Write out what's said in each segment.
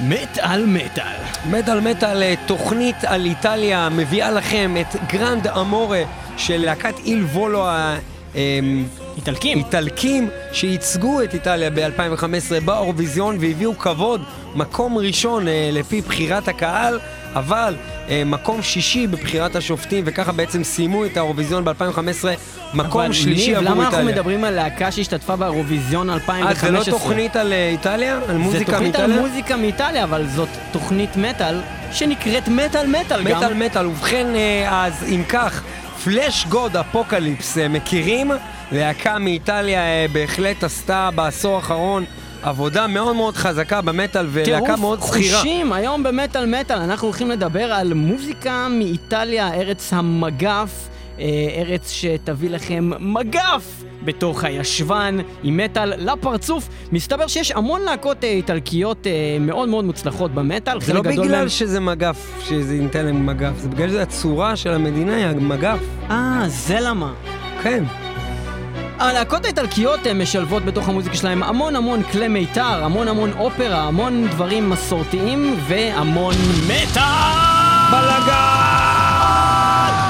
מת על מטאל. מטאל מטאל, אה, תוכנית על איטליה, מביאה לכם את Grande Amore של להקת Il Volo. אמ, איטלקים. איטלקים שייצגו את איטליה ב-2015 באירוויזיון והביאו כבוד, מקום ראשון אה, לפי בחירת הקהל, אבל מקום שישי בבחירת השופטים, וככה בעצם סיימו את האירוויזיון ב-2015, מקום שלישי עבור איטליה. למה אנחנו מדברים על להקה שהשתתפה באירוויזיון 2015? אה, זה לא תוכנית על אה, איטליה? על זה מוזיקה תוכנית על מאיטליה? מוזיקה מאיטליה, אבל זאת תוכנית מטאל שנקראת מטאל מטאל גם. מטאל מטאל, ובכן, אה, אז אם כך, Fleshgod Apocalypse, אה, מכירים? להקה מאיטליה אה, בהחלט עשתה בעשור האחרון עבודה מאוד מאוד חזקה במטאל ולהקה מאוד טירוף זכירה. חושים, היום במטאל מטאל אנחנו הולכים לדבר על מוזיקה מאיטליה, ארץ המגף, אה, ארץ שתביא לכם מגף בתוך הישבן עם מטאל לפרצוף. מסתבר שיש המון להקות אה, איטלקיות אה, מאוד מאוד מוצלחות במטאל, זה לא בגלל מהם- שזה מגף, שזה ניתן להם מגף, זה בגלל שזה הצורה של המדינה היא המגף. אה, זה למה. כן. הלהקות האיטלקיות אה, משלבות בתוך המוזיקה שלהם המון המון כלי מיתר, המון המון אופרה, המון דברים מסורתיים והמון מטאל! בלאגן!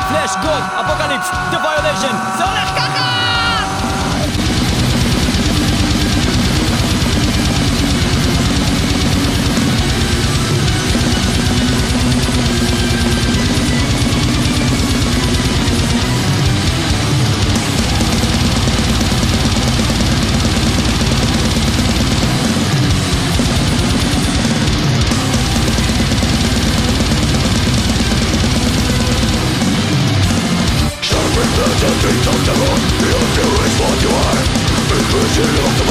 פלאש, גוד, אפוקליפס, דה ויוליישן, זה הולך ככה! Untouchable, your fear is what you are of the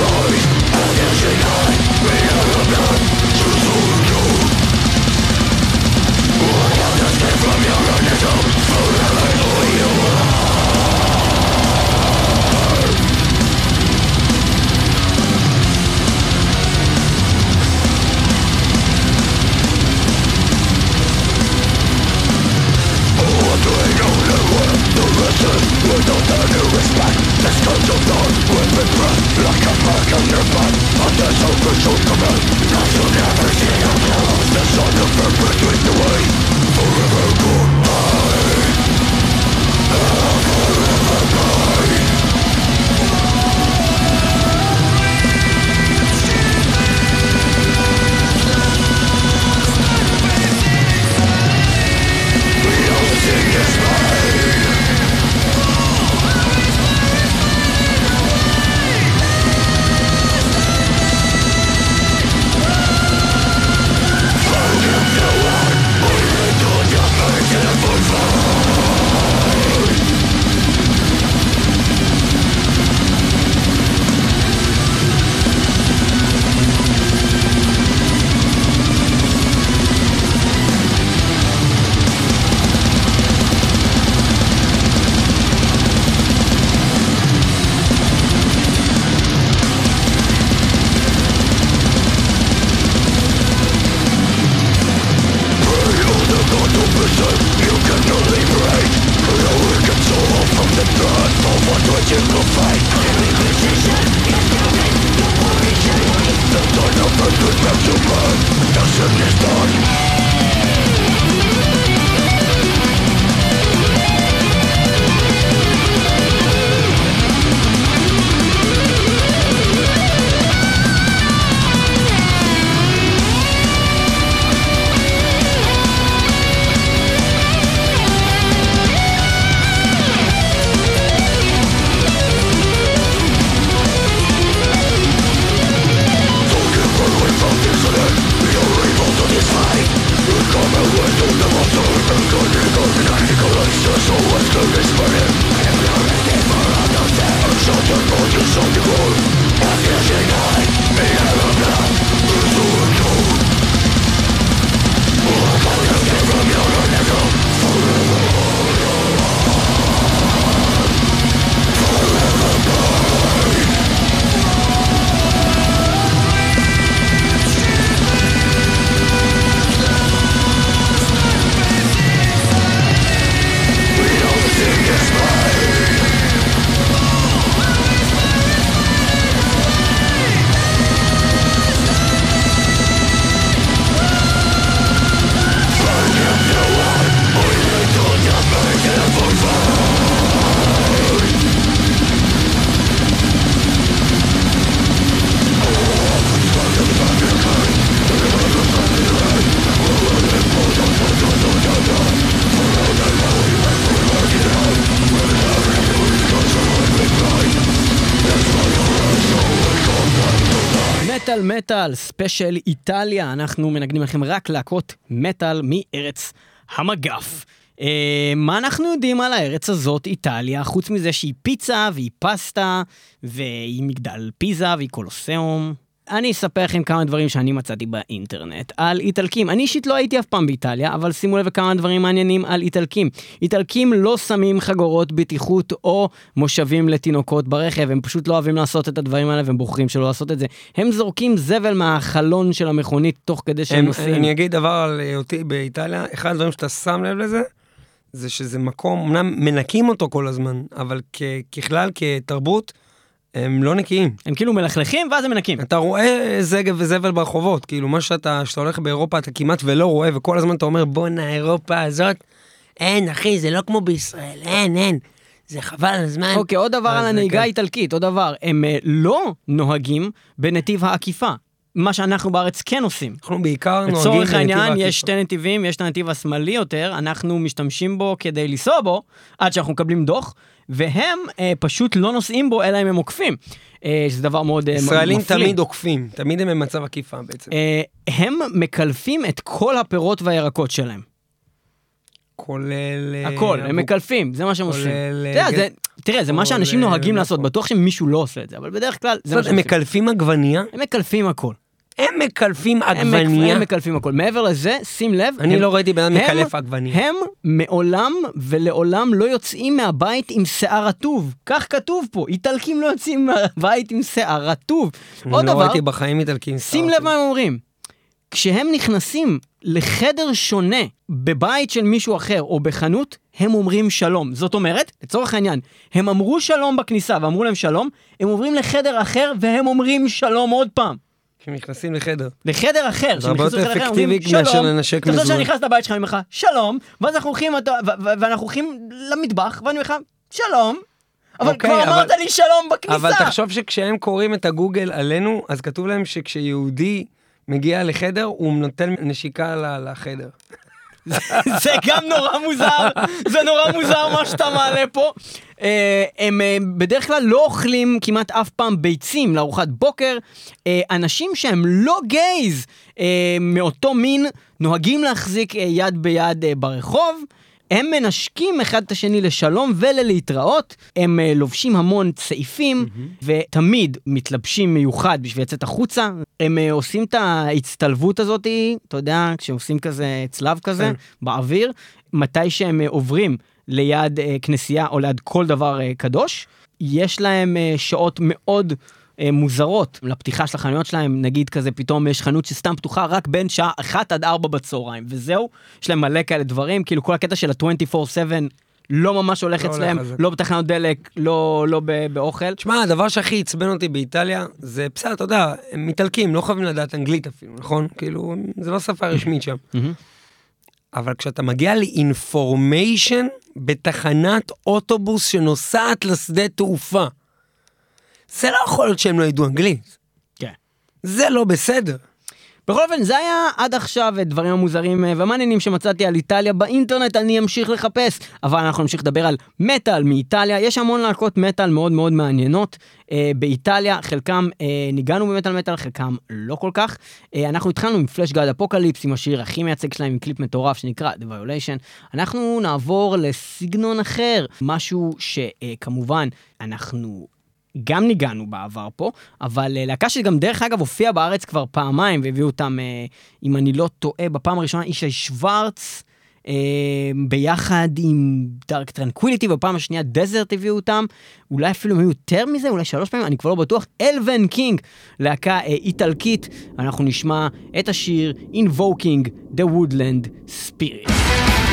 body, and of of we are the blood from your Forever you. span This kind of love will be burned Like a pack in your van And there's no visual command Now you'll never see your clothes The sun of fear between the way Forever goodbye Forever goodbye Nación es born ספיישל איטליה, אנחנו מנגנים לכם רק להקות מטאל מארץ המגף. Uh, מה אנחנו יודעים על הארץ הזאת, איטליה, חוץ מזה שהיא פיצה והיא פסטה והיא מגדל פיזה והיא קולוסיאום? אני אספר לכם כמה דברים שאני מצאתי באינטרנט על איטלקים. אני אישית לא הייתי אף פעם באיטליה, אבל שימו לב לכמה דברים מעניינים על איטלקים. איטלקים לא שמים חגורות בטיחות או מושבים לתינוקות ברכב, הם פשוט לא אוהבים לעשות את הדברים האלה והם בוחרים שלא לעשות את זה. הם זורקים זבל מהחלון של המכונית תוך כדי שהם נוסעים. אני אגיד דבר על היותי באיטליה, אחד הדברים שאתה שם לב לזה, זה שזה מקום, אמנם מנקים אותו כל הזמן, אבל ככלל, כתרבות, הם לא נקיים. הם כאילו מלכלכים ואז הם מנקים. אתה רואה זגב וזבל ברחובות, כאילו מה שאתה, כשאתה הולך באירופה אתה כמעט ולא רואה, וכל הזמן אתה אומר בואנה אירופה הזאת, אין אחי, זה לא כמו בישראל, אין, אין. זה חבל על הזמן. אוקיי, עוד דבר על הנהיגה האיטלקית, עוד דבר, הם uh, לא נוהגים בנתיב העקיפה. מה שאנחנו בארץ כן עושים. אנחנו בעיקר נוהגים בנתיב העקיפה. לצורך העניין, יש שתי נתיבים, יש את הנתיב השמאלי יותר, אנחנו משתמשים בו כדי לנסוע בו, עד שאנחנו מקבלים דוח, והם אה, פשוט לא נוסעים בו, אלא אם הם עוקפים. אה, שזה דבר מאוד אה, ישראלים תמיד עוקפים, תמיד הם במצב עקיפה בעצם. אה, הם מקלפים את כל הפירות והירקות שלהם. כולל... אה, הכל, הם מקלפים, זה מה שהם עושים. אה, תראה, זה מה שאנשים נוהגים לעשות, בטוח שמישהו לא עושה את זה, אבל בדרך כלל זה מה שהם עושים. הם מקלפים עגבנייה? הם מקלפים הכל. הם מקלפים עגבניה. הם מקלפים הכל. מעבר לזה, שים לב, אני לא ראיתי בן אדם מקלף עגבניה. הם מעולם ולעולם לא יוצאים מהבית עם שיער רטוב. כך כתוב פה, איטלקים לא יוצאים מהבית עם שיער רטוב. עוד דבר, לא ראיתי בחיים איטלקים שים לב מה הם אומרים. כשהם נכנסים לחדר שונה בבית של מישהו אחר או בחנות, הם אומרים שלום. זאת אומרת, לצורך העניין, הם אמרו שלום בכניסה ואמרו להם שלום, הם עוברים לחדר אחר והם אומרים שלום עוד פעם. כשהם נכנסים לחדר. לחדר אחר, יותר אפקטיבי מאשר לנשק מזוהה. אתה חושב שאני נכנס לבית שלך, אני אומר לך, שלום, ואז אנחנו הולכים, ואנחנו הולכים למטבח, ואני אומר לך, שלום, אבל אוקיי, כבר אמרת לי שלום בכניסה. אבל תחשוב שכשהם קוראים את הגוגל עלינו, אז כתוב להם שכשיהודי מגיע לחדר, הוא נותן נשיקה לחדר. זה גם נורא מוזר, זה נורא מוזר מה שאתה מעלה פה. אה, הם אה, בדרך כלל לא אוכלים כמעט אף פעם ביצים לארוחת בוקר. אה, אנשים שהם לא גייז מאותו מין נוהגים להחזיק יד ביד ברחוב. הם מנשקים אחד את השני לשלום וללהתראות, הם uh, לובשים המון צעיפים, mm-hmm. ותמיד מתלבשים מיוחד בשביל לצאת החוצה. הם uh, עושים את ההצטלבות הזאת, אתה יודע, כשעושים כזה צלב כזה, mm. באוויר, מתי שהם uh, עוברים ליד uh, כנסייה או ליד כל דבר uh, קדוש. יש להם uh, שעות מאוד... אה, מוזרות לפתיחה של החנויות שלהם, נגיד כזה פתאום יש חנות שסתם פתוחה רק בין שעה 1 עד 4 בצהריים, וזהו, יש להם מלא כאלה דברים, כאילו כל הקטע של ה-24/7 לא ממש הולך לא אצלם, הולך לא בתחנות דלק, לא, לא באוכל. תשמע, הדבר שהכי עצבן אותי באיטליה, זה בסדר, אתה יודע, הם איטלקים, לא חייבים לדעת אנגלית אפילו, נכון? כאילו, זה לא שפה רשמית שם. אבל כשאתה מגיע לאינפורמיישן בתחנת אוטובוס שנוסעת לשדה תעופה, זה לא יכול להיות שהם לא ידעו אנגלית. כן. זה לא בסדר. בכל אופן, זה היה עד עכשיו דברים המוזרים אה, והמעניינים שמצאתי על איטליה באינטרנט, אני אמשיך לחפש, אבל אנחנו נמשיך לדבר על מטאל מאיטליה, יש המון להקות מטאל מאוד מאוד מעניינות אה, באיטליה, חלקם אה, ניגענו במטאל מטאל, חלקם לא כל כך. אה, אנחנו התחלנו עם Fleshgod Apocalypse, עם השיר הכי מייצג שלהם, עם קליפ מטורף שנקרא The Violation. אנחנו נעבור לסגנון אחר, משהו שכמובן אנחנו גם ניגענו בעבר פה, אבל אה, להקה שגם דרך אגב הופיעה בארץ כבר פעמיים והביאו אותם, אה, אם אני לא טועה, בפעם הראשונה ישי שוורץ, אה, ביחד עם Dark Tranquillity, בפעם השנייה Desert הביאו אותם, אולי אפילו היו יותר מזה, אולי שלוש פעמים, אני כבר לא בטוח, אלוון קינג, להקה איטלקית, אנחנו נשמע את השיר Invoking the Woodland Spirit.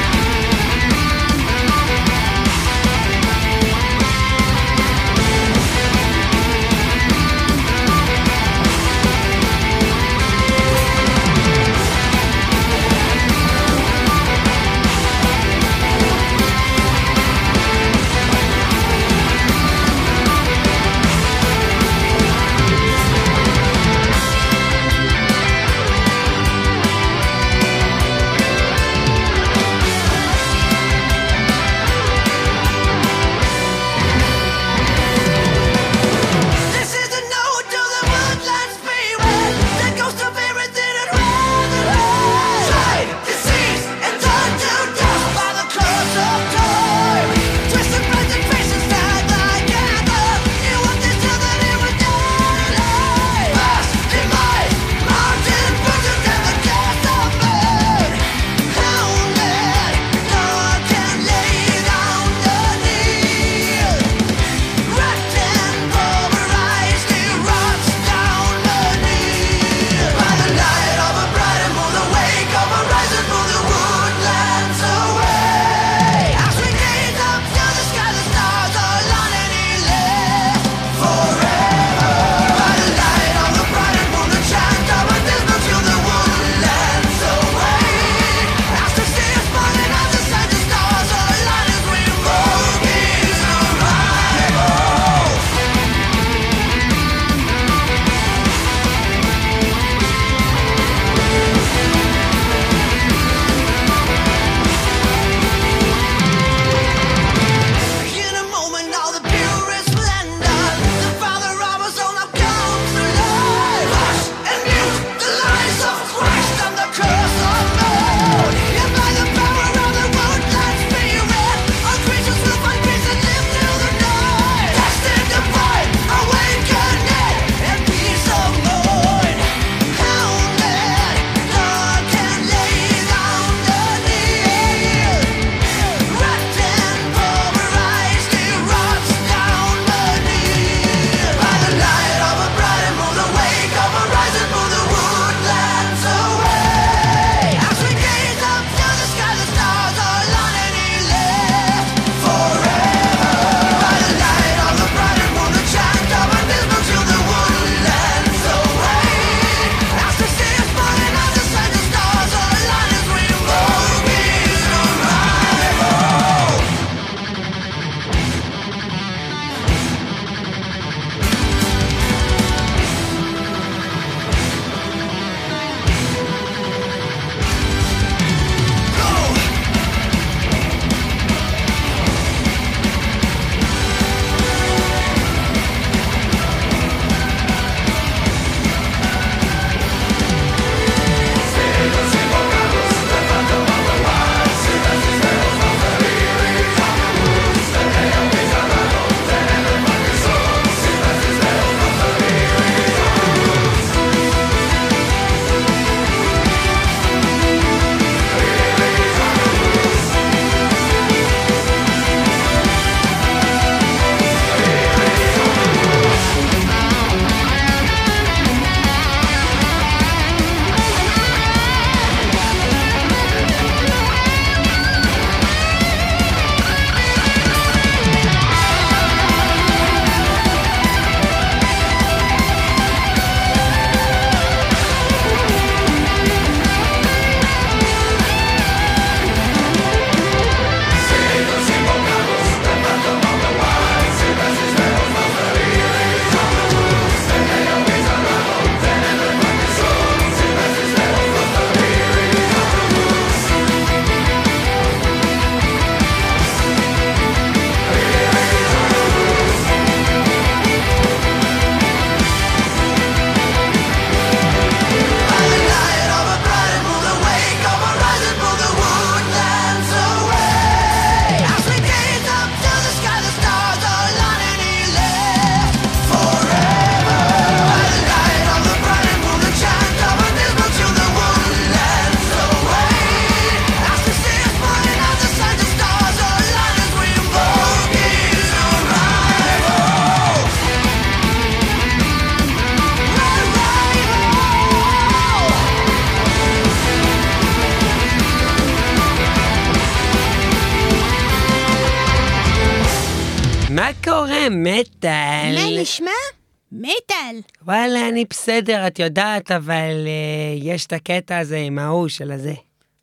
אני בסדר, את יודעת, אבל אה, יש את הקטע הזה עם ההוא של הזה.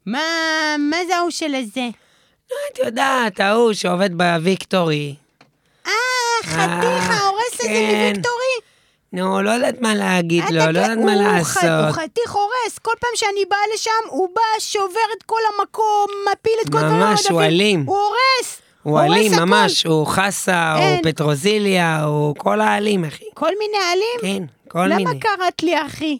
מה, מה זה ההוא של הזה? את יודעת, ההוא שעובד בוויקטורי. אה, חתיך ההורס הזה כן. מוויקטורי? נו, לא יודעת מה להגיד לו, לא יודעת מה לעשות. הוא חתיך הורס, כל פעם שאני באה לשם, הוא בא, שובר את כל המקום, מפיל את כל הדברים ממש, הוא אלים. הוא הורס! הוא אלים. ממש, הוא חסה, הוא. פטרוזיליה, הוא כל האלים, אחי. כל מיני עלים? כן, כל מיני. למה קראת לי אחי?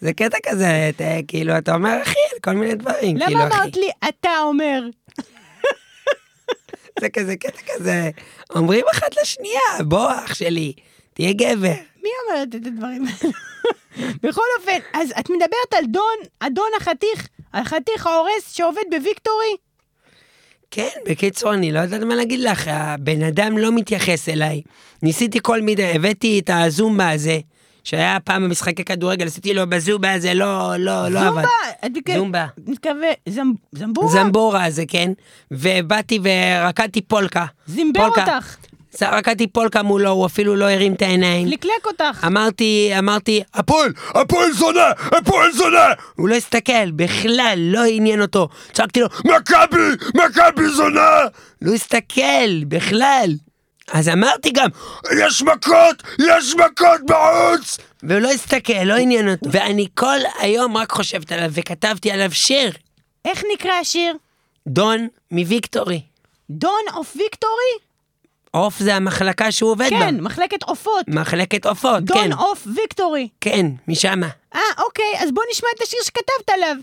זה קטע כזה, אתה, כאילו, אתה אומר אחי על כל מיני דברים, כאילו, למה אחי. אמרת לי, אתה אומר? זה כזה קטע כזה, אומרים אחת לשנייה, בוא אח שלי, תהיה גבר. מי אומרת את הדברים האלה? בכל אופן, אז את מדברת על דון, אדון החתיך, החתיך ההורס שעובד בוויקטורי? כן, בקיצור, אני לא יודעת מה להגיד לך, הבן אדם לא מתייחס אליי. ניסיתי כל מיני, הבאתי את הזומבה הזה, שהיה פעם במשחקי כדורגל, עשיתי לו בזומבה הזה, לא, לא, לא עבד. זומבה? מתכוון, זמ- זמבורה? זמבורה הזה, כן. ובאתי ורקדתי פולקה. זימבר. אותך, ז- רקדתי פולקה מולו, הוא אפילו לא הרים את העיניים. לקלק אותך. אמרתי, אמרתי, הפועל, הפועל זונה, הפועל זונה! הוא לא הסתכל, בכלל, לא עניין אותו. צעקתי לו, מכבי, מכבי זונה! לא הסתכל, בכלל. אז אמרתי גם, יש מכות, יש מכות בחוץ! והוא לא הסתכל, לא עניין אותו. ואני כל היום רק חושבת עליו, וכתבתי עליו שיר. איך נקרא השיר? Dawn of Victory. Dawn of Victory? עוף זה המחלקה שהוא עובד בה. כן, מחלקת עופות. מחלקת עופות, כן. Dawn of Victory. כן, משמה. אה, אוקיי, אז בוא נשמע את השיר שכתבת עליו.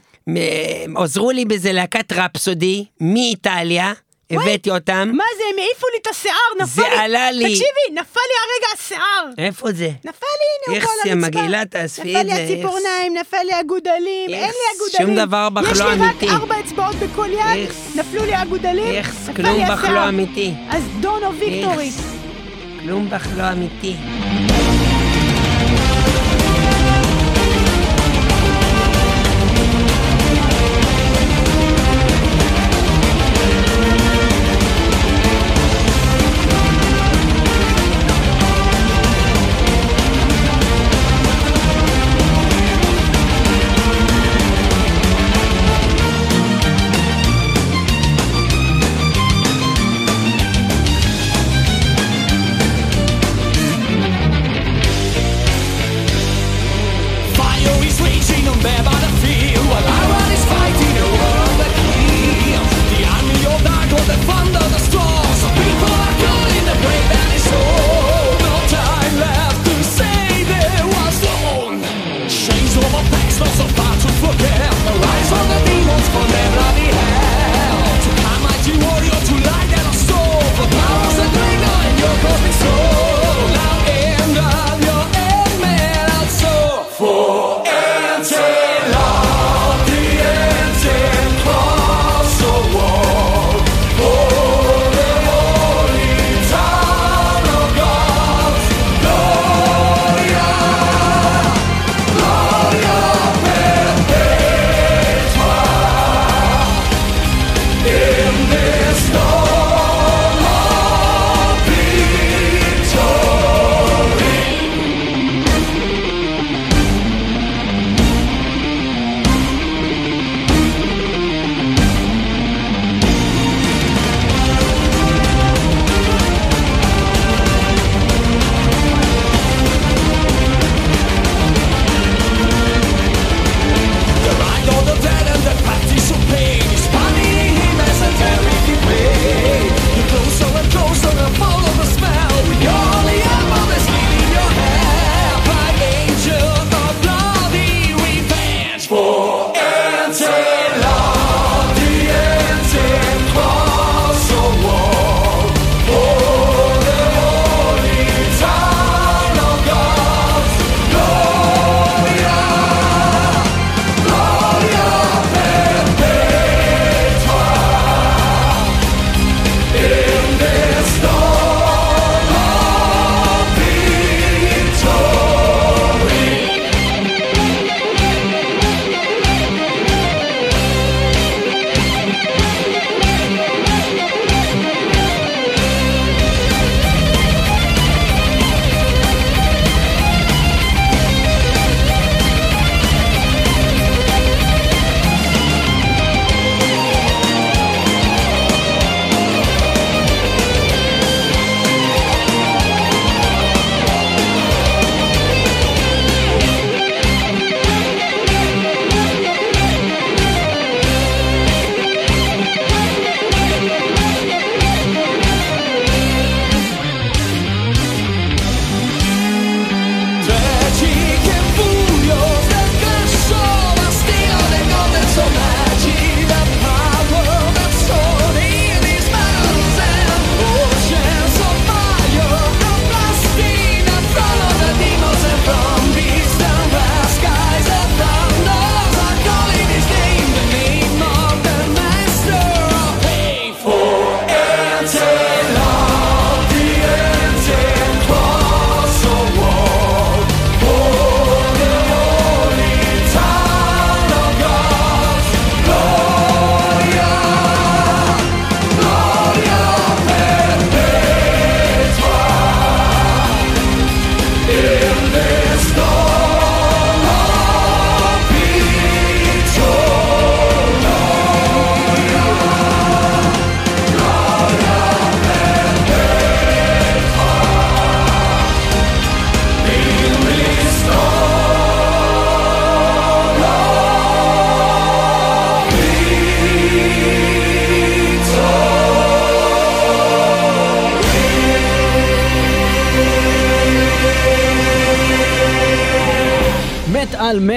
עזרו לי בזה להקת רפסודי מאיטליה, הבאתי אותם. מה זה, הם העיפו לי את השיער, נפל זה לי... עלה לי. תקשיבי, נפל לי הרגע השיער. איפה זה? נפל לי, הנה, הוא איך פה על זה. מגעילה, תאספי נפל את לי זה, איך הציפורניים, נפל לי הגודלים, אין לי איך, הגודלים. שום דבר בך יש לא לי אמיתי. רק ארבע אצבעות בכל יד, איך. נפלו לי הגודלים, איך, נפל כלום לי בך. לא אמיתי. אז דון או ויקטורי. איך, כלום בך לא אמיתי.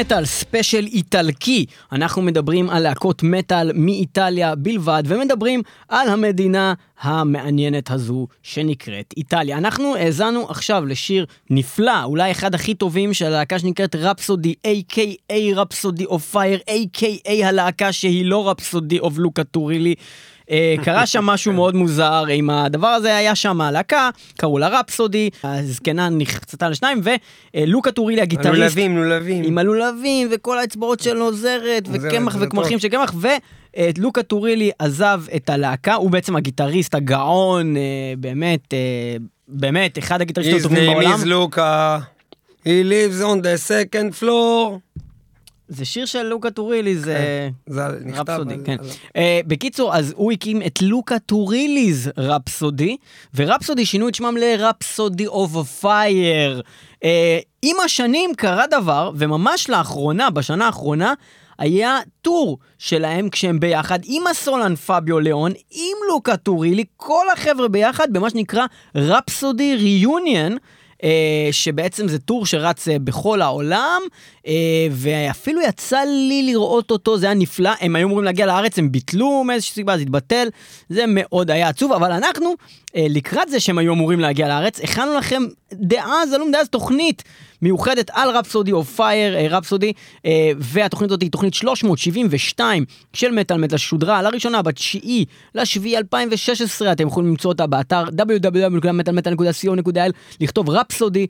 מטאל ספיישל איטלקי. אנחנו מדברים על להקות מטאל מאיטליה בלבד, ומדברים על המדינה המעניינת הזו שנקראת איטליה. אנחנו האזנו עכשיו לשיר נפלא, אולי אחד הכי טובים של הלהקה שנקראת Rhapsody, A.K.A. Rhapsody of Fire, A.K.A. הלהקה שהיא לא Rhapsody of Luca Turilli. אה, קרה שם משהו מאוד מוזר עם הדבר הזה, היה שם להקה, קראו לה Rhapsody, הלהקה נחצתה לשניים, ולוקה טורילי הגיטריסט, הלולבים, לולבים. עם הלולבים וכל האצבעות שלו זרת, וקמח וקמחים. של קמח, ולוקה טורילי עזב את הלהקה, הוא בעצם הגיטריסט הגאון, אה, באמת, אה, באמת, אחד הגיטריסטים His הטובים name בעולם. is Luca. He lives on the second floor. זה שיר של לוקה טורילי, זה... זה רפסודי, כן. Uh, בקיצור, אז הוא הקים את לוקה טוריליז רפסודי, ו Rhapsody שינו את שמם ל Rhapsody of Fire. אה, עם השנים קרה דבר, וממש לאחרונה, בשנה האחרונה, היה tour שלהם כשהם ביחד עם הסולן פביו ליאון, עם לוקה טורילי, כל החבר'ה ביחד במה שנקרא Rhapsody Reunion. אה, שבעצם זה tour שרץ אה, בכל העולם, אה, ואפילו יצא לי לראות אותו, זה היה נפלא. הם היו אמורים להגיע לארץ, הם ביטלו מאיזושהי סיבה, זה התבטל, זה מאוד היה עצוב, אבל אנחנו, לקראת זה שהם היו אמורים להגיע לארץ, הכנו לכם דעה, זלום דעה, זו תוכנית מיוחדת על רפסודי או פייר, רפסודי, uh, והתוכנית הזאת היא תוכנית 372 של מטאל מטאל ששודרה לראשונה בתשיעי לשביעי 2016, אתם יכולים למצוא אותה באתר www.מטאלמטאל.co.il, לכתוב רפסודי.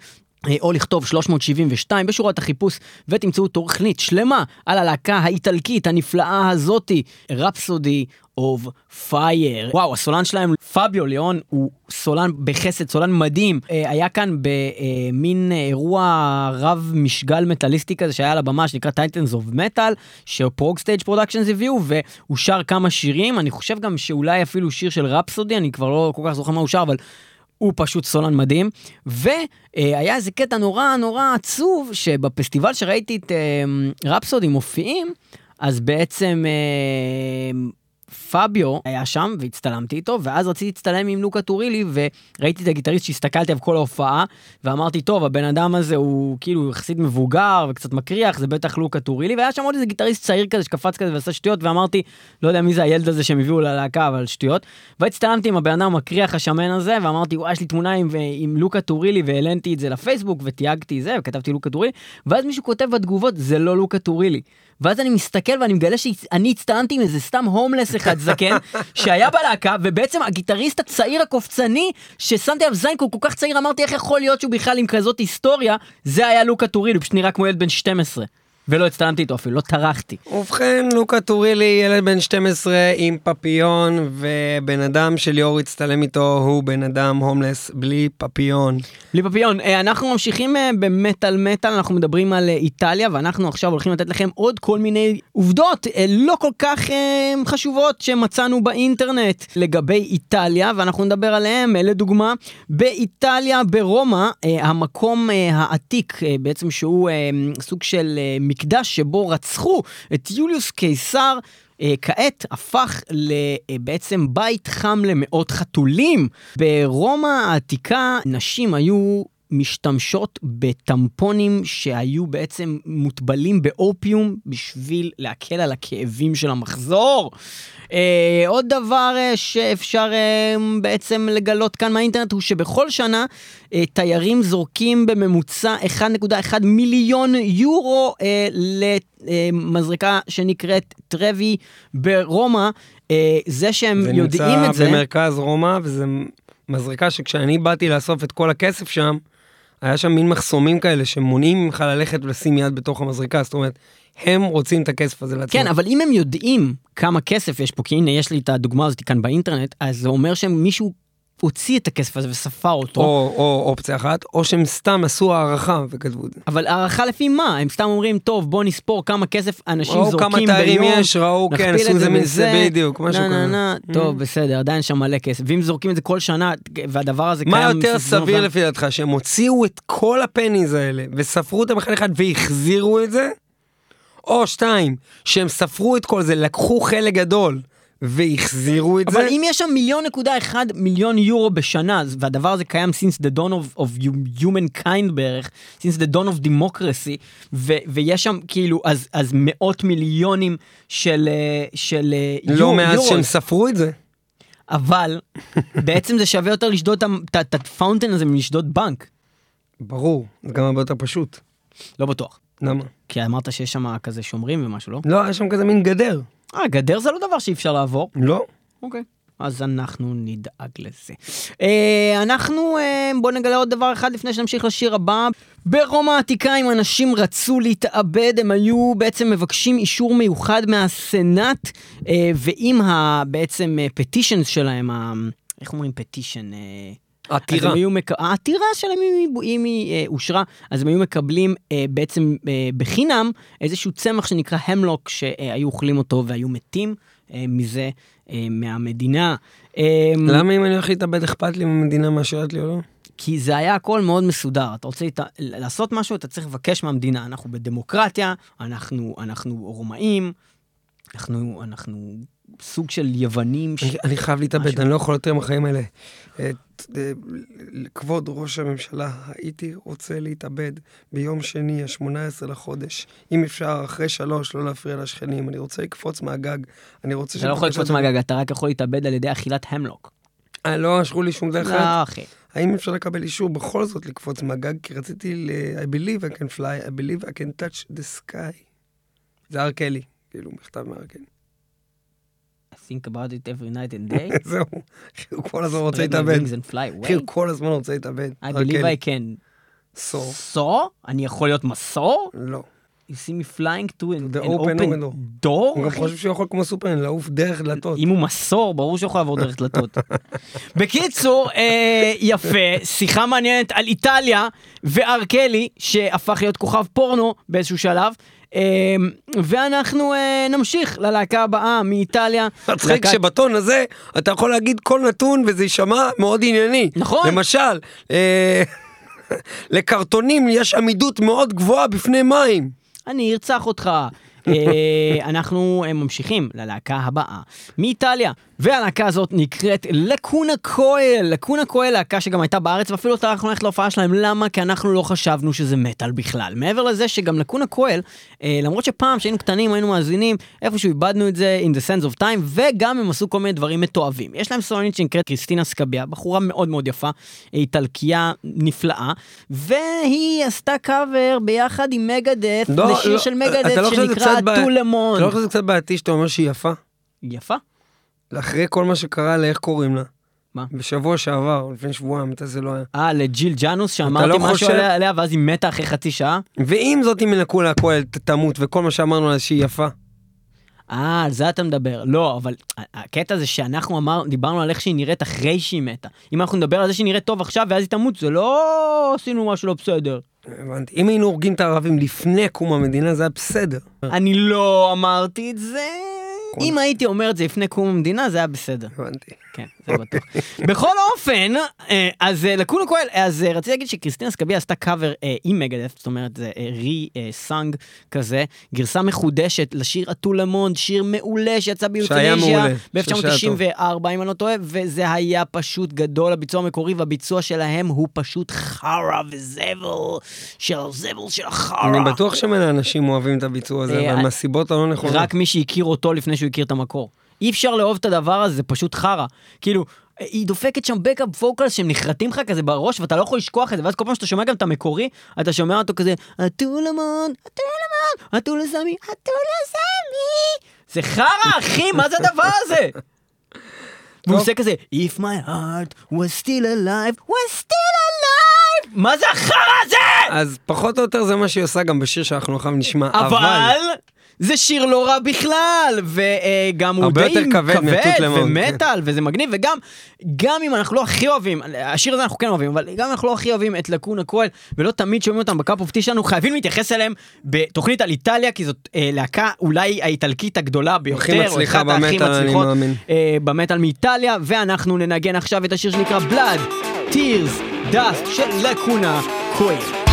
אה, או לכתוב 372 בשורת החיפוש ותמצאו תוכנית שלמה על הלהקה האיטלקית הנפלאה הזאתי, Rhapsody of Fire. וואו, הסולן שלהם, פביו ליאון, הוא סולן בחסד, סולן מדהים. אה, היה כאן במין אירוע רב משגל מטאליסטי כזה שהיה על הבמה שנקרא Titans of Metal, ש Prog Stage Productions הביאו, והוא שר כמה שירים, אני חושב גם שאולי אפילו שיר של Rhapsody, אני כבר לא כל כך זוכר מה הוא שר, אבל הוא פשוט סולן מדהים, והיה איזה קטע נורא נורא עצוב, שבפסטיבל שראיתי את אה, Rhapsody מופיעים, אז בעצם אה, פביו היה שם והצטלמתי איתו, ואז רציתי להצטלם עם לוקה טורילי, וראיתי את הגיטריסט שהסתכלתי עליו כל ההופעה, ואמרתי, טוב, הבן אדם הזה הוא כאילו יחסית מבוגר וקצת מקריח, זה בטח לוקה טורילי, והיה שם עוד איזה גיטריסט צעיר כזה שקפץ כזה ועשה שטויות, ואמרתי, לא יודע מי זה הילד הזה שהם הביאו ללהקה, אבל שטויות. והצטלמתי עם הבן אדם המקריח השמן הזה, ואמרתי, וואי, יש לי תמונה עם, עם לוקה טורילי, והעליתי את זה לפייסבוק, ותייגתי זה, וכתבתי לוקה טורילי, ואז מישהו כותב בתגובות, זה לא לוקה טורילי. ואז אני מסתכל ואני מגלה שאני הצטלמתי עם איזה סתם הומלס אחד זקן, שהיה בלהקה, ובעצם הגיטריסט הצעיר הקופצני, ששמתי עליו זין כל, כל כך צעיר, אמרתי איך יכול להיות שהוא בכלל עם כזאת היסטוריה, זה היה לוקה טורילי, הוא פשוט נראה כמו ילד בן 12. ולא הצטלמתי איתו אפילו, לא טרחתי. ובכן, לוקה טורילי, ילד בן 12 עם פפיון, ובן אדם שליאור הצטלם איתו הוא בן אדם הומלס בלי פפיון. בלי פפיון, אה, אנחנו ממשיכים אה, במטאל מטאל, אנחנו מדברים על אה, איטליה, ואנחנו עכשיו הולכים לתת לכם עוד כל מיני עובדות לא כל כך חשובות שמצאנו באינטרנט לגבי איטליה, ואנחנו נדבר עליהם. אה, לדוגמה, באיטליה, ברומא, המקום העתיק, בעצם שהוא סוג של אה, מקדש שבו רצחו את יוליוס קיסר. אה, כעת הפך לבעצם בית חם למאות חתולים. ברומא העתיקה נשים היו משתמשות בטמפונים שהיו בעצם מוטבלים באופיום בשביל להקל על הכאבים של המחזור. אה, עוד דבר אה, שאפשר אה, בעצם לגלות כאן מהאינטרנט הוא שבכל שנה אה, תיירים זורקים בממוצע 1.1 מיליון יורו אה, למזרקה שנקראת טרווי ברומא. אה, זה שהם זה יודעים נמצא את זה... במרכז רומא, וזה מזרקה שכשאני באתי לאסוף את כל הכסף שם, היה שם מין מחסומים כאלה שמונעים ממך ללכת ולשים יד בתוך המזרקה, זאת אומרת, הם רוצים את הכסף הזה לעצמם. כן, אבל אם הם יודעים כמה כסף יש פה, כי הנה יש לי את הדוגמה הזאת כאן באינטרנט, אז זה אומר שמישהו הוציא את הכסף הזה וספר אותו. או, או אופציה אחת, או שהם סתם עשו הערכה וכתבו את זה. אבל הערכה לפי מה? הם סתם אומרים, טוב, בוא נספור כמה כסף אנשים ראו זורקים כמה ביום. תיירים יש, ראו, כן, עשו את זה מזה, בדיוק, משהו נה, נה, כזה. נה, טוב, בסדר, עדיין שם מלא כסף. ואם זורקים את זה כל שנה, והדבר הזה מה קיים... יותר סביב סביר לפי דעתך, שהם הוציאו את כל הפניז האלה וספרו אותם אחד אחד והחזירו את זה? או שתיים, שהם ספרו את כל זה, לקחו חלק גדול והחזירו את אבל זה. אם יש שם מיליון נקודה אחד מיליון יורו בשנה, והדבר הזה קיים since the dawn of, of humankind בערך, since the dawn of democracy, ו, ויש שם כאילו, אז, אז מאות מיליונים של, אה, של אה, לא יור- מאז יורו. שהם ספרו את זה. אבל בעצם זה שווה יותר לשדוד את ה fountain הזה מלשדוד בנק. ברור, זה גם הרבה יותר פשוט. לא בטוח. למה? כי אמרת שיש שם כזה שומרים ומשהו, לא? לא, יש שם כזה מין גדר. אה, גדר זה לא דבר שאי אפשר לעבור. לא. אוקיי. אז אנחנו נדאג לזה. אה, אנחנו, אה, בואו נגלה עוד דבר אחד לפני שנמשיך לשיר הבא. ברומא העתיקה, אם אנשים רצו להתאבד, הם היו בעצם מבקשים אישור מיוחד מהסנאט, אה, ואם ה, בעצם פטישן שלהם, ה, איך אומרים פטישן? אה, עתירה. מק... העתירה שלהם, אם היא, אם היא אה, אושרה, אז הם היו מקבלים אה, בעצם אה, בחינם איזשהו צמח שנקרא המלוק, שהיו אוכלים אותו והיו מתים אה, מזה, אה, מהמדינה. אה, למה אם אני הולך להתאבד אכפת לי אם המדינה מאשרת לי או לא? כי זה היה הכל מאוד מסודר. אתה רוצה להת... לעשות משהו, אתה צריך לבקש מהמדינה. אנחנו בדמוקרטיה, אנחנו, אנחנו רומאים, אנחנו, אנחנו סוג של יוונים. ש... אני- אני חייב להתאבד, משהו. אני לא יכול יותר עם החיים האלה. אה, כבוד ראש הממשלה, הייתי רוצה להתאבד ביום שני, ה-18 לחודש. אם אפשר, אחרי שלוש, לא להפריע לשכנים. אני רוצה לקפוץ מהגג. אני רוצה... אתה לא יכול לקפוץ מהגג, אתה רק יכול להתאבד על ידי אכילת המלוק. אה, לא אשרו לי שום דרך. לא, אחי. האם אפשר לקבל אישור בכל זאת לקפוץ מהגג? כי רציתי ל... I believe I can fly, I believe I can touch the sky. זה הר קלי, כאילו, מכתב מהר קלי. Think about it every night and day. זהו, הוא כל הזמן רוצה להתאבד. אחי. הוא כל הזמן רוצה להתאבד. I believe קלי. I can. סור. מסור? אני יכול להיות מסור? לא. You see me flying to an, an open open door? הוא גם? חושב שהוא יכול כמו סופרמן לעוף דרך דלתות. אם הוא מסור, ברור שהוא יכול לעבור דרך דלתות. בקיצור, אה, יפה, שיחה מעניינת על איטליה וארקלי, שהפך להיות כוכב פורנו באיזשהו שלב. אה, ואנחנו אה, נמשיך ללהקה הבאה מאיטליה. מצחיק שבטון הזה אתה יכול להגיד כל נתון וזה יישמע מאוד ענייני. נכון. למשל, אה, לקרטונים יש עמידות מאוד גבוהה בפני מים. אני ארצח אותך. אה, אנחנו ממשיכים ללהקה הבאה מאיטליה, והלהקה הזאת נקראת לקונה קויל. לקונה קויל, להקה שגם הייתה בארץ, ואפילו לא טרחנו ללכת להופעה שלהם. למה? כי אנחנו לא חשבנו שזה מטאל בכלל. מעבר לזה שגם לקונה קויל, אה, למרות שפעם שהיינו קטנים היינו מאזינים, איפשהו איבדנו את זה in the sense of time, וגם הם עשו כל מיני דברים מתועבים. יש להם סולנית שנקראת קריסטינה סקביה, בחורה מאוד מאוד יפה, איטלקייה נפלאה, והיא עשתה קאבר ביחד עם מגדף לא, לשיר לא, של מגדף לא שנקרא בעיה- טולמון. אתה לא חושב שזה קצת בעייתי שאתה אומר שהיא יפה? יפה. אחרי כל מה שקרה לה, איך קוראים לה? מה? בשבוע שעבר, לפני שבועיים, מתי זה לא היה. אה, לג'יל ג'אנוס, שאמרתי לא משהו חושב- עליה, עליה, ואז היא מתה אחרי חצי שעה? ואם זאת אם ינקו לה הכהל תמות, וכל מה שאמרנו עליה שהיא יפה. אה, על זה אתה מדבר. לא, אבל הקטע זה שאנחנו אמר, דיברנו על איך שהיא נראית אחרי שהיא מתה. אם אנחנו נדבר על זה שהיא נראית טוב עכשיו ואז היא תמות, זה לא עשינו משהו לא בסדר. הבנתי. אם היינו הורגים את הערבים לפני קום המדינה, זה היה בסדר. אני לא אמרתי את זה. אם הייתי אומר את זה לפני קום המדינה, זה היה בסדר. הבנתי. כן, זה בטוח. בכל אופן, אה, אז אה, Lacuna Coil, אז אה, רציתי להגיד שקריסטינה סקביה עשתה קאבר עם Megadeth, זאת אומרת, זה re-sung כזה, גרסה מחודשת לשיר À tout le monde, שיר מעולה שיצא ב Youthanasia מעולה, שיר ב-1994, אם אני לא טועה, וזה היה פשוט גדול, הביצוע המקורי, והביצוע שלהם הוא פשוט חרא וזבל של הזבל של החרא. אני בטוח שמלא אנשים אוהבים את הביצוע הזה, אבל מהסיבות הלא נכונות. רק מי שהכיר אותו לפני שהוא הכיר את המקור. אי אפשר לאהוב את הדבר הזה, זה פשוט חרא. כאילו, היא דופקת שם backup vocals שהם נחרטים לך כזה בראש ואתה לא יכול לשכוח את זה, ואז כל פעם שאתה שומע גם את המקורי, אתה שומע אותו כזה, אטולמון, אטולמון, אטולסמי, אטולסמי. זה חרא, אחי, מה זה הדבר הזה? והוא עושה כזה, If my heart was still alive, was still alive! מה זה החרא הזה? אז פחות או יותר זה מה שהיא עושה גם בשיר שאנחנו עכשיו נשמע, אבל זה שיר לא רע בכלל, וגם הוא הרבה די כבד למון, ומטאל, וזה מגניב, וגם גם אם אנחנו לא הכי אוהבים, השיר הזה אנחנו כן אוהבים, אבל גם אם אנחנו לא הכי אוהבים את לקונה כהן, ולא תמיד שומעים אותם בקאפ אופטי שלנו, חייבים להתייחס אליהם בתוכנית על איטליה, כי זאת אה, להקה אולי האיטלקית הגדולה ביותר, או אחת הכי מצליחות. אה, במטאל מאיטליה, ואנחנו ננגן עכשיו את השיר שנקרא Blood, Tears, Dust של לקונה כהן.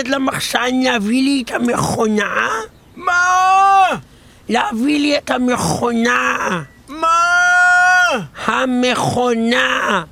לרדת למחסן להביא לי את המכונה? מה? להביא לי את המכונה. מה? המכונה.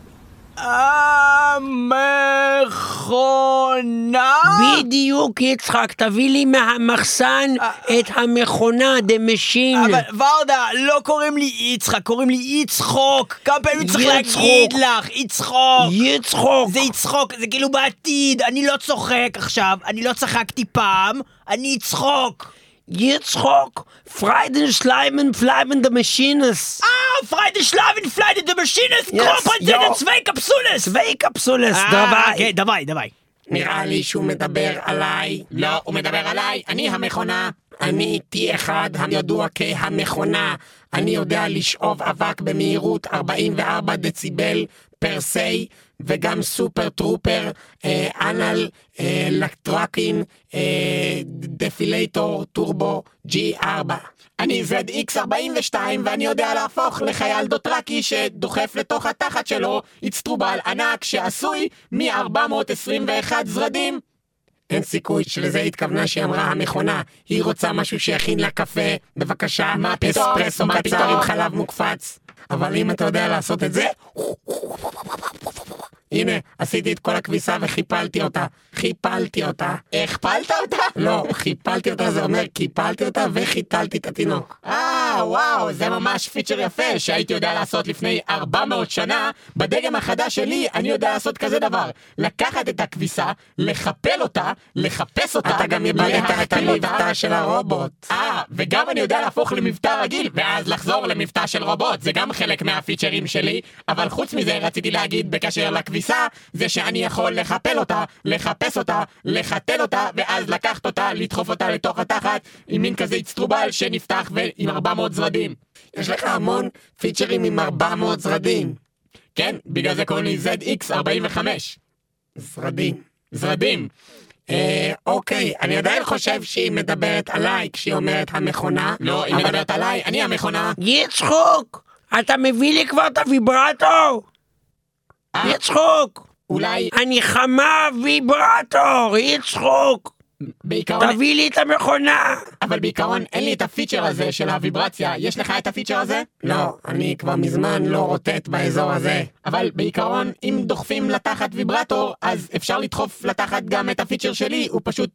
המכונה? בדיוק, יצחק, תביא לי מהמחסן את המכונה, the machine. אבל ורדה, לא קוראים לי יצחק, קוראים לי יצחוק. כמה פעמים צריך. להגיד לך? יצחוק. יצחוק. זה יצחוק, זה כאילו בעתיד. אני לא צוחק עכשיו, אני לא צחקתי פעם, אני יצחוק. יצחוק. פריידן שליימן פליימן דה משינס. אה, פריידי שלאבין פליידי דה משינס, Yes, קרופרנטינן yo. צווי קפסולס. צווי קפסולס, דווי. כן, דווי, דווי. נראה לי שהוא מדבר עליי. לא, הוא מדבר עליי, אני המכונה. אני T1 הידוע כהמכונה. אני יודע לשאוב אבק במהירות 44 דציבל פר סי, וגם סופר טרופר, אה, אנל, אה, לקטרקין, אה, דפילטור, טורבו, G4. אני ZX42 ואני יודע להפוך לחייל דוטרקי שדוחף לתוך התחת שלו אצטרובל ענק שעשוי מ-421 זרדים. אין סיכוי שלזה התכוונה שהיא אמרה המכונה. היא רוצה משהו שיכין לה קפה, בבקשה, מה פתאום? אספרסו קצר? עם חלב מוקפץ. אבל אם אתה יודע לעשות את זה, הנה, עשיתי את כל הכביסה וחיפלתי אותה. חיפלתי אותה. הכפלת אותה? לא, חיפלתי אותה זה אומר קיפלתי אותה וחיתלתי את התינוק. אה, וואו, זה ממש פיצ'ר יפה שהייתי יודע לעשות לפני 400 שנה. בדגם החדש שלי אני יודע לעשות כזה דבר. לקחת את הכביסה, לחפל אותה, לחפש אותה, אתה גם איבדת את. המבטא של הרובוט. אה, וגם אני יודע להפוך למבטא רגיל, ואז לחזור למבטא של רובוט, זה גם חלק מהפיצ'רים שלי, אבל חוץ מזה רציתי להגיד בקשר לכביסה, זה שאני יכול לחפל אותה, לחפש אותה, לחתל אותה, ואז לקחת אותה, לדחוף אותה לתוך התחת, עם מין כזה אצטרובל שנפתח ועם 400 זרדים. יש לך המון פיצ'רים עם 400 זרדים. כן, בגלל זה קוראים לי ZX45. זרדים. זרדים. אה, אוקיי, אני עדיין חושב שהיא מדברת עליי כשהיא אומרת המכונה. לא, היא אבל- מדברת עליי, אני המכונה. יצחוק, אתה מביא לי כבר את הוויברטור? אה. יצחוק, אולי אני חמה ויברטור, יצחוק, בעיקרון תביא לי את המכונה. אבל בעיקרון אין לי את הפיצ'ר הזה של הוויברציה, יש לך את הפיצ'ר הזה? לא, אני כבר מזמן לא רוטט באזור הזה. אבל בעיקרון, אם דוחפים לתחת ויברטור, אז אפשר לדחוף לתחת גם את הפיצ'ר שלי, הוא פשוט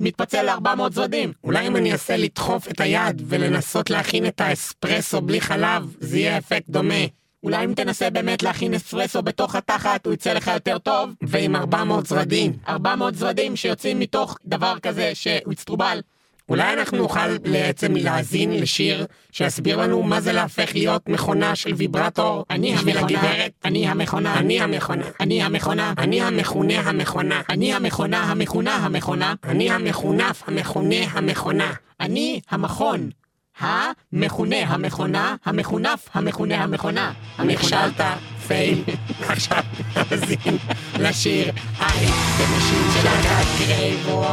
מתפצל ל-400 זרדים. אולי אם אני אעשה לדחוף את היד ולנסות להכין את האספרסו בלי חלב, זה יהיה אפקט דומה. אולי אם תנסה באמת להכין אספרסו בתוך התחת, הוא יצא לך יותר טוב. ועם 400 זרדים. 400 זרדים שיוצאים מתוך דבר כזה שהוא אצטרובל. אולי אנחנו נוכל בעצם להאזין לשיר שיסביר לנו מה זה להפך להיות מכונה של ויברטור אני בשביל הגברת. אני המכונה, אני המכונה. אני המכונה, אני המכונה המכונה. אני המכונה המכונה המכונה, אני המחונף המכונה המכונה. אני המכון. המכונה המכונה, המחונף המכונה המכונה. נכשלת, פייל. עכשיו נאזין לשיר היי בנשים של להקת גרייבו.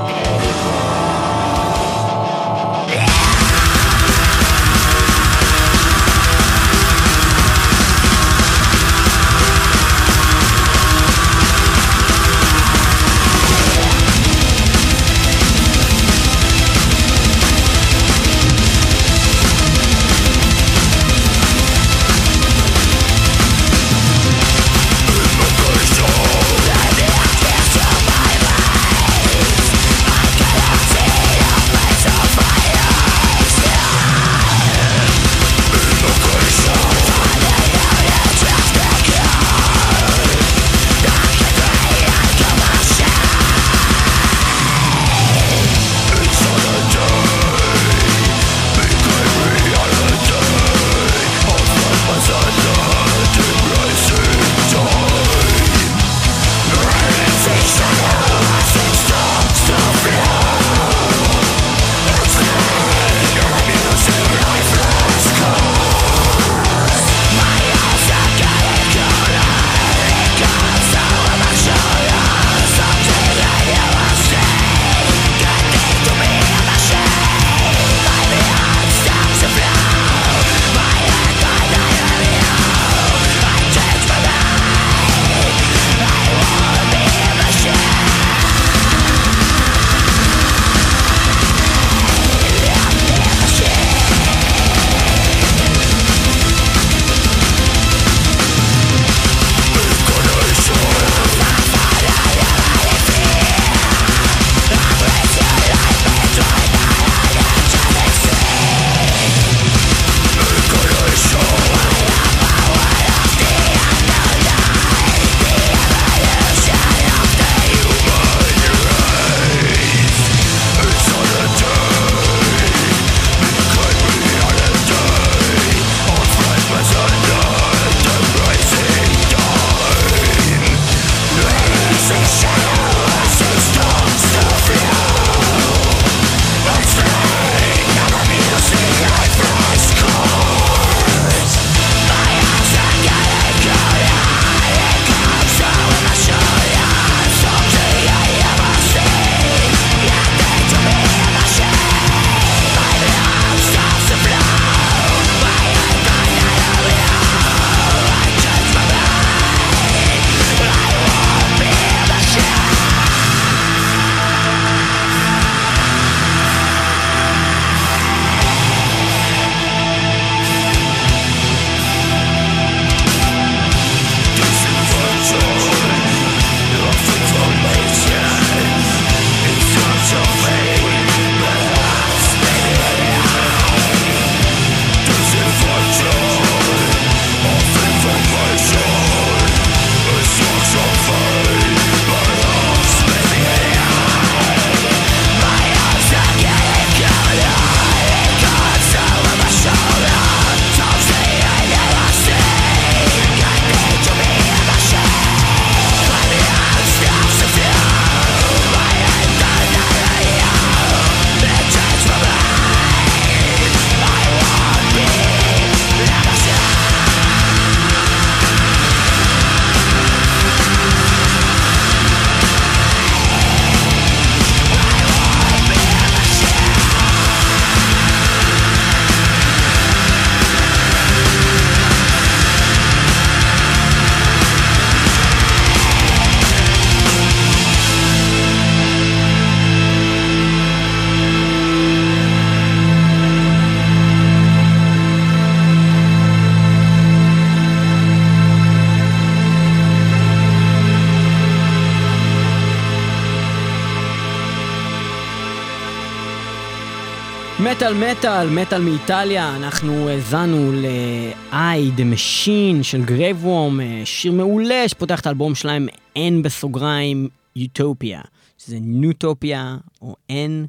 מטאל מטאל, מאיטליה, אנחנו האזנו ל-I, The Machine של Graveworm, שיר מעולה שפותח את האלבום שלהם N בסוגריים יוטופיה, שזה ניוטופיה או N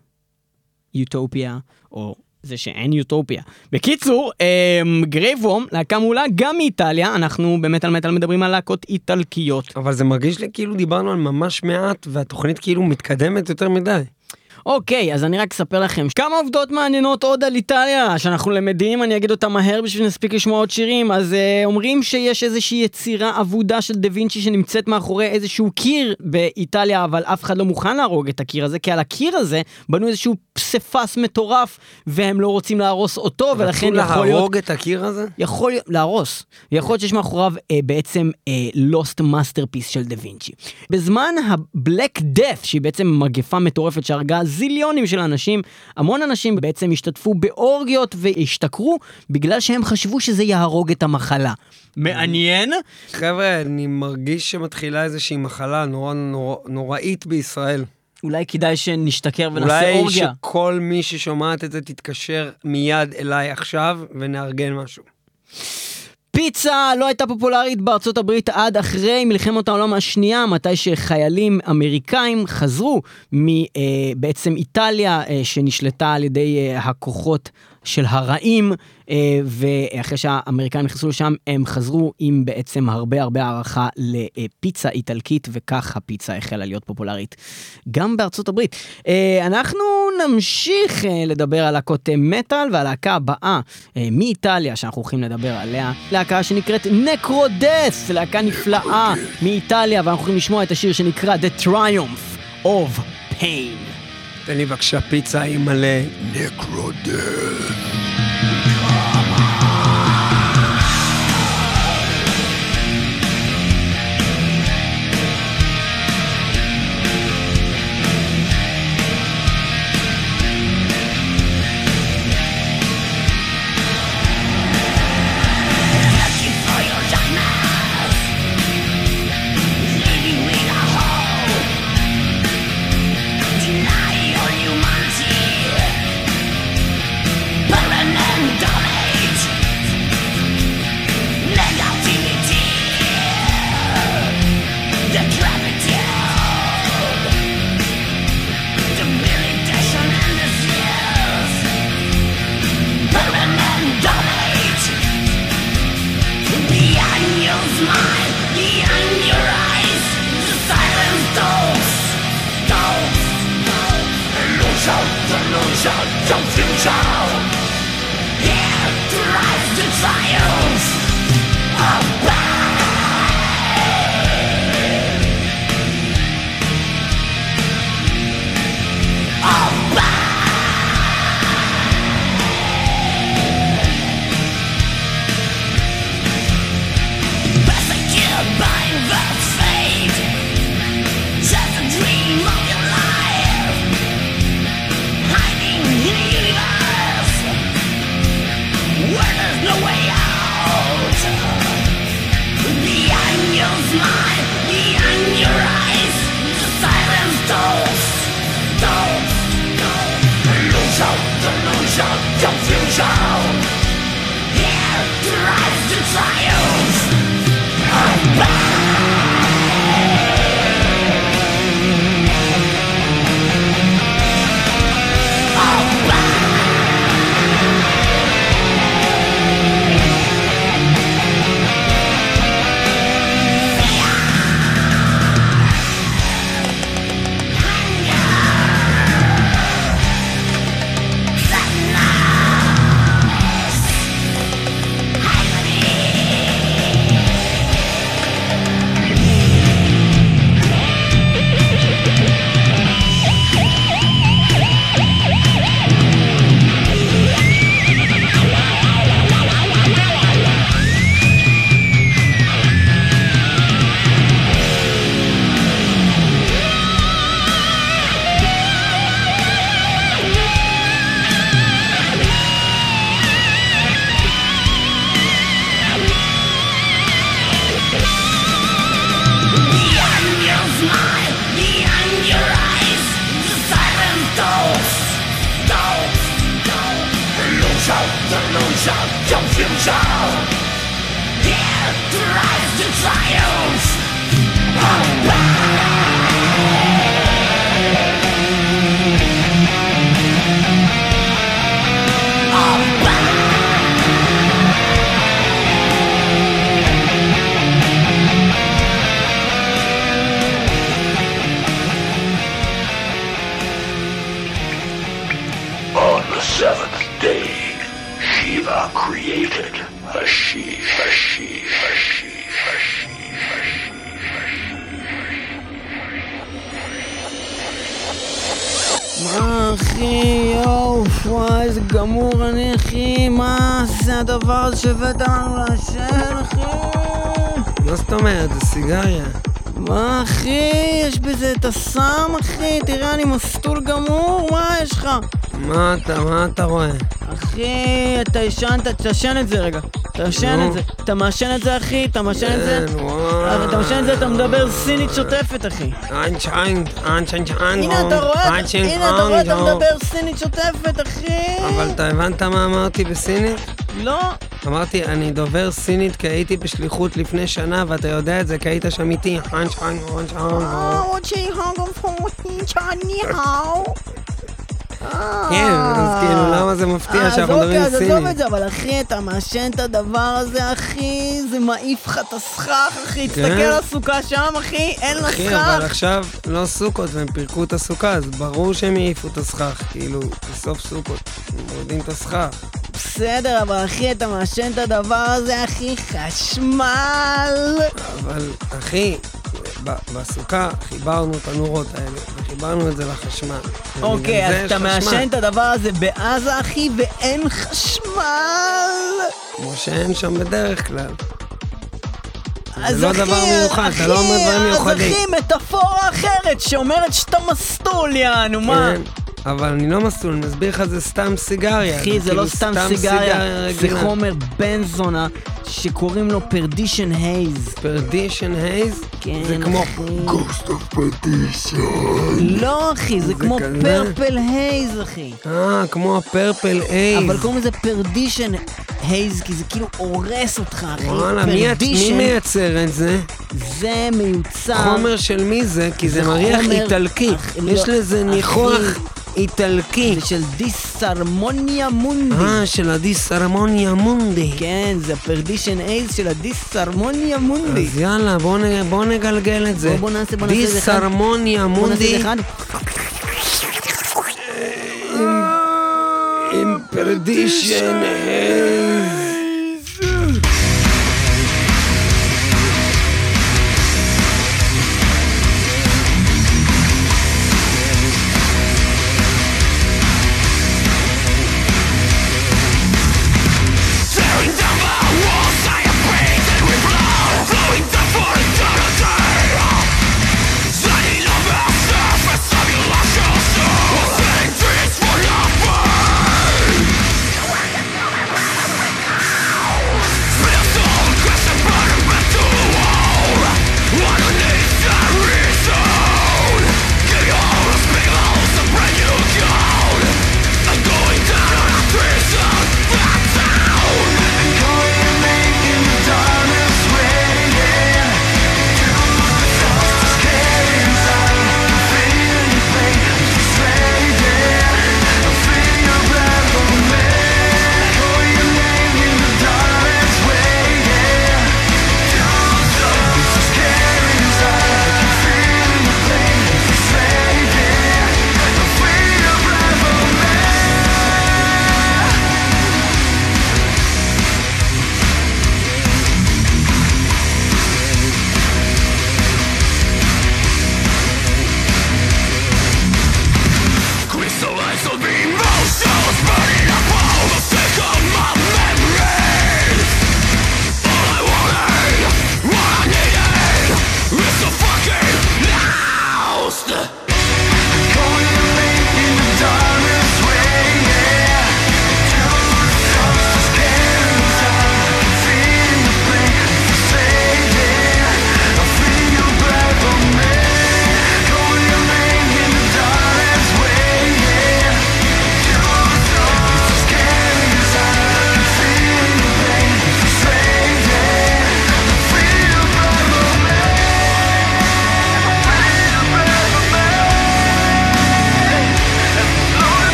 יוטופיה, או זה שאין יוטופיה. בקיצור, Graveworm, להקה מעולה גם מאיטליה, אנחנו במטאל מטאל מדברים על להקות איטלקיות. אבל זה מרגיש לי כאילו דיברנו על ממש מעט, והתוכנית כאילו מתקדמת יותר מדי. אוקיי, אז אני רק אספר לכם כמה עובדות מעניינות עוד על איטליה, שאנחנו למדים, אני אגיד אותם מהר בשביל שנספיק לשמוע עוד שירים. אז אה, אומרים שיש איזושהי יצירה אבודה של דה וינצ'י שנמצאת מאחורי איזשהו קיר באיטליה, אבל אף אחד לא מוכן להרוג את הקיר הזה, כי על הקיר הזה בנו איזשהו פסיפס מטורף, והם לא רוצים להרוס אותו, ולכן יכול רצו להיות... להרוג את הקיר הזה? יכול להיות, להרוס. יכול להיות שיש מאחוריו אה, בעצם אה, Lost Masterpiece של דה וינצ'י. בזמן ה-Black Death, שהיא בעצם מגפה מטורפת שהרגה זיליונים של אנשים, המון אנשים בעצם השתתפו באורגיות והשתכרו בגלל שהם חשבו שזה יהרוג את המחלה. מעניין? חבר'ה, אני מרגיש שמתחילה איזושהי מחלה נורא נורא, נוראית בישראל. אולי כדאי שנשתכר ונעשה אולי אורגיה. שכל מי ששומעת את זה תתקשר מיד אליי עכשיו ונארגן משהו. פיצה לא הייתה פופולרית בארצות הברית עד אחרי מלחמת העולם השנייה, מתי שחיילים אמריקאים חזרו מבעצם איטליה אה, שנשלטה על ידי אה, הכוחות של הרעים, אה, ואחרי שהאמריקאים נכנסו לשם הם חזרו עם בעצם הרבה הרבה הערכה לפיצה איטלקית, וכך הפיצה החלה להיות פופולרית גם בארצות הברית. אנחנו נמשיך לדבר על להקות מטאל והלהקה הבאה מאיטליה שאנחנו הולכים לדבר עליה, להקה שנקראת Necrodeath, להקה נפלאה מאיטליה, ואנחנו הולכים לשמוע את השיר שנקרא The Triumph of Pain. תן לי בבקשה פיצה עם מלא Necrodeath. לנו לעשן אחי? מה זאת אומרת? זה סיגריה. מה אחי, יש בזה את הסם אחי, תראה אני מסטול גמור, מה יש לך? מה אתה, מה אתה רואה? אחי, אתה ישנת, תעשן את זה רגע, תעשן. את זה, אתה מעשן את זה אחי, אתה מעשן את זה? כן, אתה מעשן את זה, אתה מדבר סינית שוטפת אחי. הנה אתה רואה, הנה אתה רואה, אתה מדבר סינית שוטפת אחי. אבל אתה הבנת מה אמרתי בסינית? לא, אמרתי, אני דובר סינית כי הייתי בשליחות לפני שנה, ואתה יודע את זה, כי היית שם איתי. אה, כן, אז כאילו, אה. למה זה מפתיע אה, שאנחנו אוקיי, מדברים סינית? עזוב את זה, אבל אחי, אתה מעשן את הדבר הזה, אחי, זה מעיף לך את הסכך, אחי, כן. תסתכל על הסוכה שם, אחי, אין לה סכך. אחי, אבל עכשיו לא סוכות, והם פירקו את הסוכה, אז ברור שהם העיפו את הסכך, כאילו, בסוף סוכות, הם מורידים את הסכך. בסדר, אבל אחי, אתה מעשן את הדבר הזה, אחי, חשמל. אבל אחי, בסוכה חיברנו את הנורות האלה, וחיברנו את זה לחשמל. אוקיי, אז אתה. מעשן את הדבר הזה בעזה, אחי, ואין חשמל. כמו שאין שם בדרך כלל. אז זה לא דבר מיוחד, אתה לא אומר דברים מיוחדים. אז אחי, מטאפורה אחרת שאומרת שאתה מסטול, יענו, מה? אבל אני לא מסלול, אני מסביר לך זה סתם סיגריה. אחי, זה כאילו לא סתם סיגריה, זה. חומר בן זונה שקוראים לו Perdition Haze. Perdition Haze? כן, זה כמו... אחי. לא, אחי, זה כמו? Purple Haze, אחי. אה, כמו ה Purple Haze. אבל קוראים לזה Perdition Haze, כי זה כאילו הורס אותך, אחי. וואלה, מי, מי Perdition מייצר את זה? זה מיוצר. חומר של מי זה? כי זה מריח איטלקי. יש לא, לזה ניחוח. איטלקי. זה של דיסהרמוניה מונדי. אה, של הדיסהרמוניה מונדי. כן, זה הפרדישן אייז של הדיסהרמוניה מונדי. אז יאללה, בוא, נ... בוא נגלגל את זה. בוא- בוא נעשה- בוא נעשה את זה אחד. דיסהרמוניה בוא נעשה את מונדי זה אחד. עם פרדישן הייז.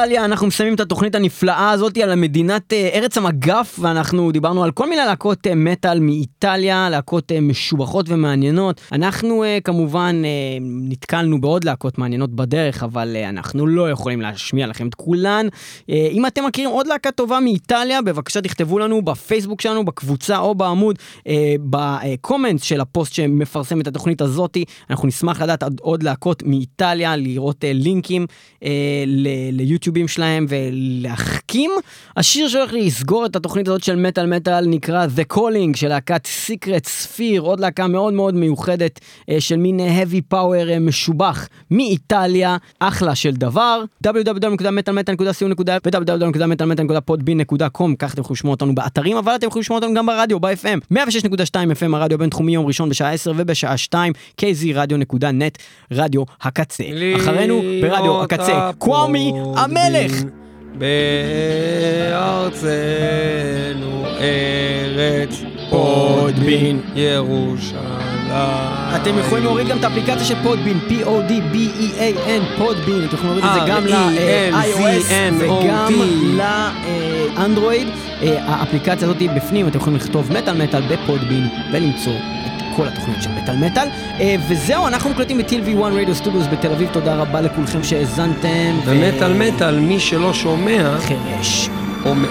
איטליה, אנחנו מסיימים את התוכנית הנפלאה הזאת על מדינת אה, ארץ המגף, ואנחנו דיברנו על כל מיני להקות אה, מטאל מאיטליה, להקות אה, משובחות ומעניינות. אנחנו כמובן נתקלנו בעוד להקות מעניינות בדרך, אבל אנחנו לא יכולים להשמיע לכם את כולן. אם אתם מכירים עוד להקה טובה מאיטליה, בבקשה תכתבו לנו בפייסבוק שלנו, בקבוצה או בעמוד, בקומנט של הפוסט שמפרסם את התוכנית הזאתי. אנחנו נשמח לדעת עוד- להקות מאיטליה, לראות לינקים אה, ליוטיובים שלהם ולהחכים. השיר שהולך לסגור את התוכנית הזאת של מטאל מטאל נקרא The Calling של להקת Secret Sphere, עוד להקה מאוד מאוד מיוחדת אה, של מין heavy power אה, משובח מאיטליה, אחלה של דבר. ו-www.metalmetal.podbean.com כך אתם יכולים לשמוע אותנו באתרים, אבל אתם יכולים לשמוע אותנו גם ברדיו, ב-FM, 106.2 FM, הרדיו הבינתחומי יום ראשון בשעה 10 ובשעה 2, kzradio.net, רדיו הקצה. אחרינו ברדיו הקצה, קוואמי המלך! בארצנו ארץ פודבין. ירושלים. אתם יכולים להוריד גם את האפליקציה של פודבין, P-O-D-B-E-A-N, פודבין, אתם יכולים להוריד את זה גם ל-iOS וגם לאנדרואיד. האפליקציה הזאת בפנים, אתם יכולים לכתוב מטאל מטאל בפודבין ולמצוא כל התוכניות של מטאל מטאל. אה, וזהו, אנחנו מוקלטים ב-TLV1 רדיו סטודיוס בתל אביב, תודה רבה לכולכם שהאזנתם. ומטאל מטאל, מי שלא שומע, חירש. אומר.